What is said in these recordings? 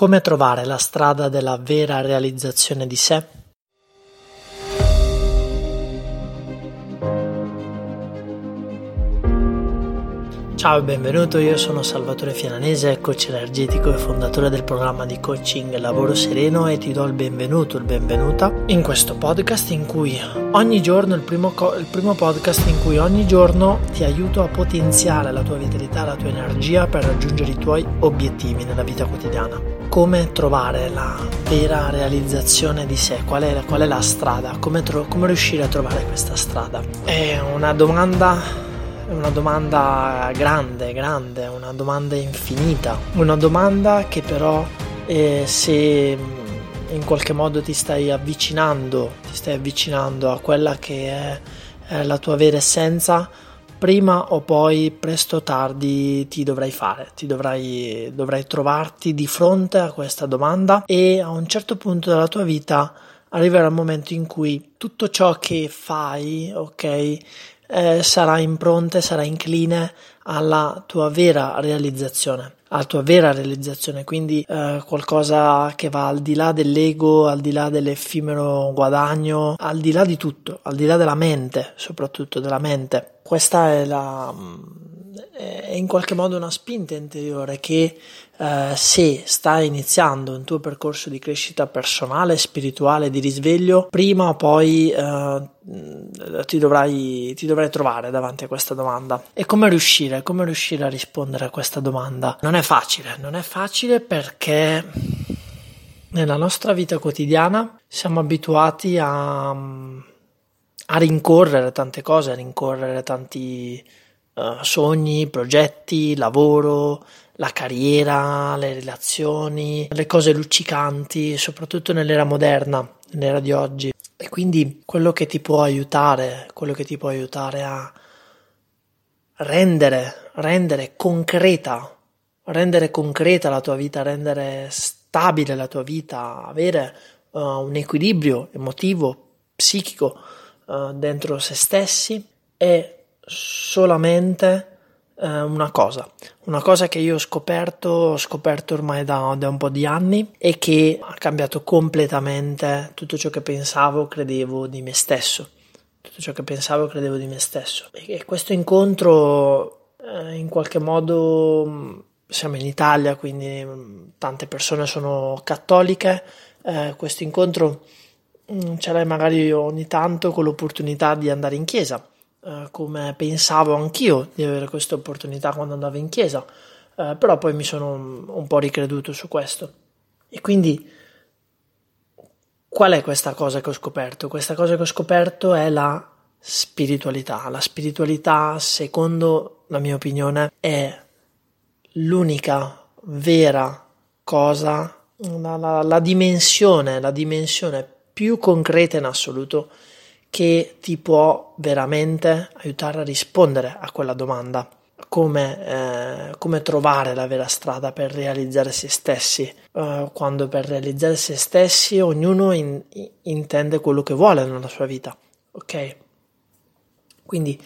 Come trovare la strada della vera realizzazione di sé? Ciao e benvenuto, io sono Salvatore Fiananese, coach energetico e fondatore del programma di coaching Lavoro Sereno e ti do il benvenuto, il benvenuta in questo podcast in cui ogni giorno, il primo, co- il primo podcast in cui ogni giorno ti aiuto a potenziare la tua vitalità, la tua energia per raggiungere i tuoi obiettivi nella vita quotidiana. Come trovare la vera realizzazione di sé? Qual è, qual è la strada? Come, tro- come riuscire a trovare questa strada? È una domanda una domanda grande, grande, una domanda infinita, una domanda che però eh, se in qualche modo ti stai avvicinando, ti stai avvicinando a quella che è, è la tua vera essenza, prima o poi, presto o tardi, ti dovrai fare, ti dovrai, dovrai trovarti di fronte a questa domanda e a un certo punto della tua vita arriverà il momento in cui tutto ciò che fai, ok, eh, sarà impronta, sarà incline alla tua vera realizzazione, alla tua vera realizzazione, quindi eh, qualcosa che va al di là dell'ego, al di là dell'effimero guadagno, al di là di tutto, al di là della mente, soprattutto della mente. Questa è la è in qualche modo una spinta interiore che eh, se stai iniziando un tuo percorso di crescita personale, spirituale, di risveglio, prima o poi eh, ti, dovrai, ti dovrai trovare davanti a questa domanda. E come riuscire? Come riuscire a rispondere a questa domanda? Non è facile, non è facile perché nella nostra vita quotidiana siamo abituati a, a rincorrere tante cose, a rincorrere tanti uh, sogni, progetti, lavoro, la carriera, le relazioni, le cose luccicanti, soprattutto nell'era moderna, nell'era di oggi. E quindi quello che ti può aiutare, quello che ti può aiutare a rendere, rendere concreta, rendere concreta la tua vita, rendere stabile la tua vita, avere uh, un equilibrio emotivo, psichico uh, dentro se stessi è solamente eh, una cosa, una cosa che io ho scoperto, ho scoperto ormai da, da, un po' di anni e che ha cambiato completamente tutto ciò che pensavo, credevo di me stesso. Tutto ciò che pensavo, credevo di me stesso. E questo incontro eh, in qualche modo siamo in Italia, quindi mm, tante persone sono cattoliche. Eh, questo incontro mm, ce l'hai magari ogni tanto con l'opportunità di andare in chiesa eh, come pensavo anch'io di avere questa opportunità quando andavo in chiesa, eh, però poi mi sono un, un po' ricreduto su questo. E quindi qual è questa cosa che ho scoperto? Questa cosa che ho scoperto è la spiritualità. La spiritualità, secondo la mia opinione, è l'unica vera cosa, la, la, la dimensione, la dimensione più concreta in assoluto che ti può veramente aiutare a rispondere a quella domanda. Come, eh, come trovare la vera strada per realizzare se stessi, eh, quando per realizzare se stessi ognuno in, intende quello che vuole nella sua vita, ok? Quindi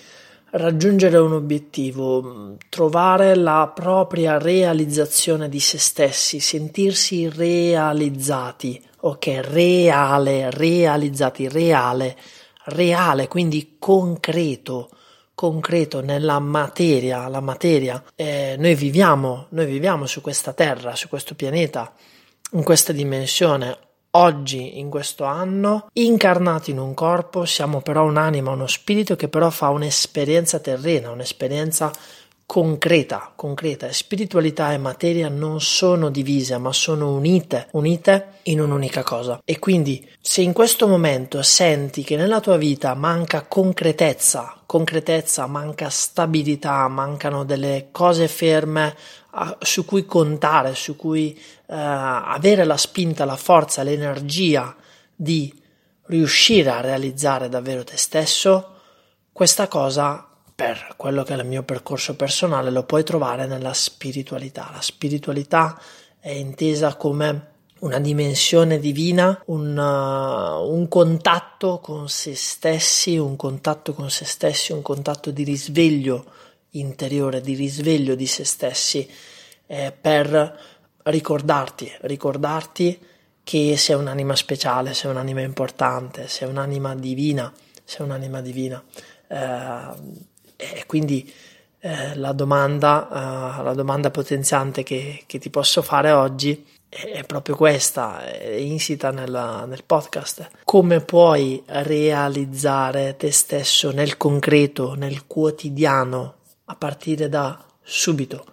raggiungere un obiettivo, trovare la propria realizzazione di se stessi, sentirsi realizzati, ok? Reale, realizzati, reale reale, quindi concreto, concreto nella materia, la materia. Eh, noi viviamo, noi viviamo su questa terra, su questo pianeta, in questa dimensione. Oggi, in questo anno, incarnati in un corpo, siamo però un'anima, uno spirito che però fa un'esperienza terrena, un'esperienza concreta, concreta. Spiritualità e materia non sono divise, ma sono unite, unite in un'unica cosa. E quindi, se in questo momento senti che nella tua vita manca concretezza, concretezza, manca stabilità, mancano delle cose ferme uh, su cui contare, su cui uh, avere la spinta, la forza, l'energia di riuscire a realizzare davvero te stesso, questa cosa per quello che è il mio percorso personale lo puoi trovare nella spiritualità. La spiritualità è intesa come una dimensione divina, un, uh, un, contatto con se stessi, un contatto con se stessi, un contatto di risveglio interiore, di risveglio di se stessi, eh, per ricordarti, ricordarti che sei un'anima speciale, sei un'anima importante, sei un'anima divina, sei un'anima divina. Eh, e quindi eh, la, domanda, eh, la domanda potenziante che, che, ti posso fare oggi è, proprio questa, è insita nella, nel podcast. Come puoi realizzare te stesso nel concreto, nel quotidiano, a partire da subito?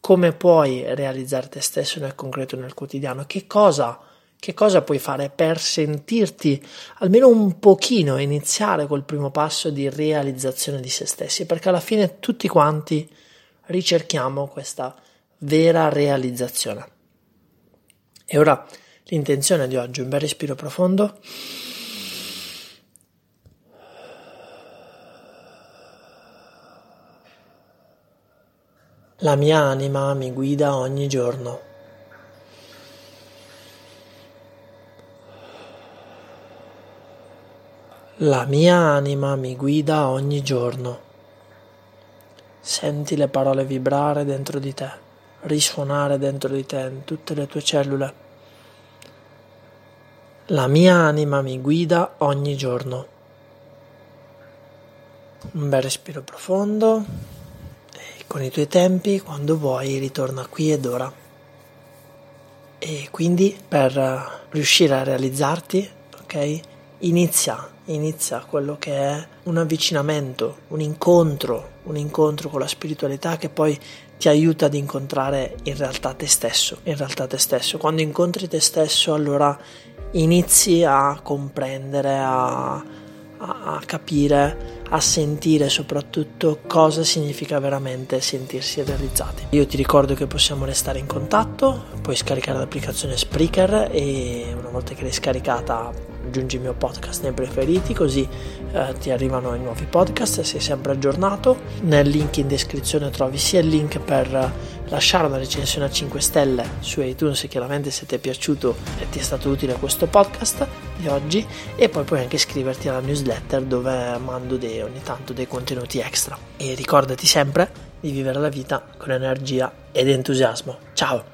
Come puoi realizzare te stesso nel concreto, nel quotidiano? Che cosa che cosa puoi fare per sentirti almeno un pochino iniziare col primo passo di realizzazione di se stessi, perché alla fine tutti quanti ricerchiamo questa vera realizzazione. E ora l'intenzione di oggi, un bel respiro profondo. La mia anima mi guida ogni giorno. La mia anima mi guida ogni giorno. Senti le parole vibrare dentro di te, risuonare dentro di te, in tutte le tue cellule. La mia anima mi guida ogni giorno. Un bel respiro profondo e con i tuoi tempi, quando vuoi, ritorna qui ed ora. E quindi per riuscire a realizzarti, ok? Inizia inizia quello che è un avvicinamento, un incontro, un incontro con la spiritualità che poi ti aiuta ad incontrare in realtà te stesso, in realtà te stesso. Quando incontri te stesso allora inizi a comprendere, a, a, a capire, a sentire soprattutto cosa significa veramente sentirsi realizzati. Io ti ricordo che possiamo restare in contatto, puoi scaricare l'applicazione Spreaker e una volta che l'hai scaricata aggiungi il mio podcast nei preferiti così eh, ti arrivano i nuovi podcast sei sempre aggiornato. Nel link in descrizione trovi sia il link per lasciare una recensione a 5 stelle su iTunes chiaramente se ti è piaciuto e ti è stato utile questo podcast di oggi e poi puoi anche iscriverti alla newsletter dove mando dei, ogni tanto dei contenuti extra e ricordati sempre di vivere la vita con energia ed entusiasmo. Ciao!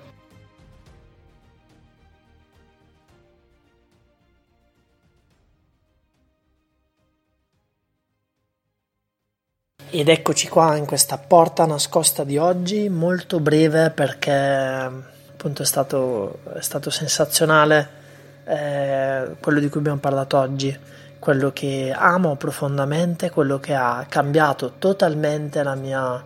Ed eccoci qua in questa porta nascosta di oggi, molto breve perché appunto è stato, è stato sensazionale eh, quello di cui abbiamo parlato oggi, quello che amo profondamente, quello che ha cambiato totalmente la mia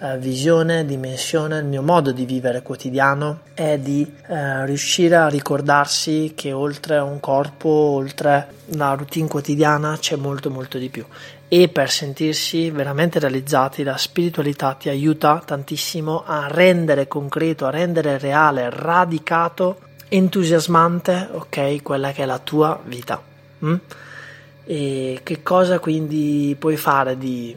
eh, visione, dimensione, il mio modo di vivere quotidiano è di eh, riuscire a ricordarsi che oltre a un corpo, oltre la routine quotidiana c'è molto molto di più e per sentirsi veramente realizzati la spiritualità ti aiuta tantissimo a rendere concreto, a rendere reale, radicato, entusiasmante, ok, quella che è la tua vita. Mm? E che cosa quindi puoi fare di,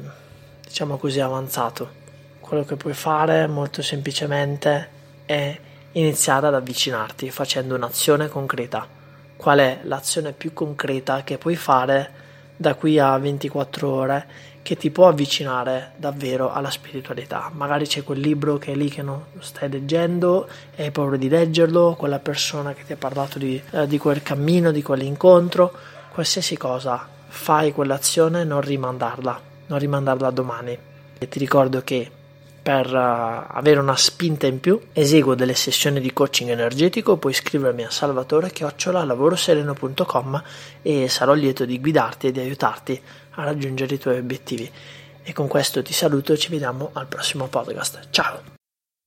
diciamo così, avanzato? Quello che puoi fare molto semplicemente è iniziare ad avvicinarti facendo un'azione concreta. Qual è l'azione più concreta che puoi fare? Da qui a 24 ore che ti può avvicinare davvero alla spiritualità. Magari c'è quel libro che è lì che non stai leggendo e hai paura di leggerlo, quella persona che ti ha parlato di, eh, di quel cammino, di quell'incontro, qualsiasi cosa, fai quell'azione, non rimandarla, non rimandarla a domani. E ti ricordo che per uh, avere una spinta in più eseguo delle sessioni di coaching energetico puoi iscrivermi a salvatore lavorossereno.com e sarò lieto di guidarti e di aiutarti a raggiungere i tuoi obiettivi. E con questo ti saluto e ci vediamo al prossimo podcast. Ciao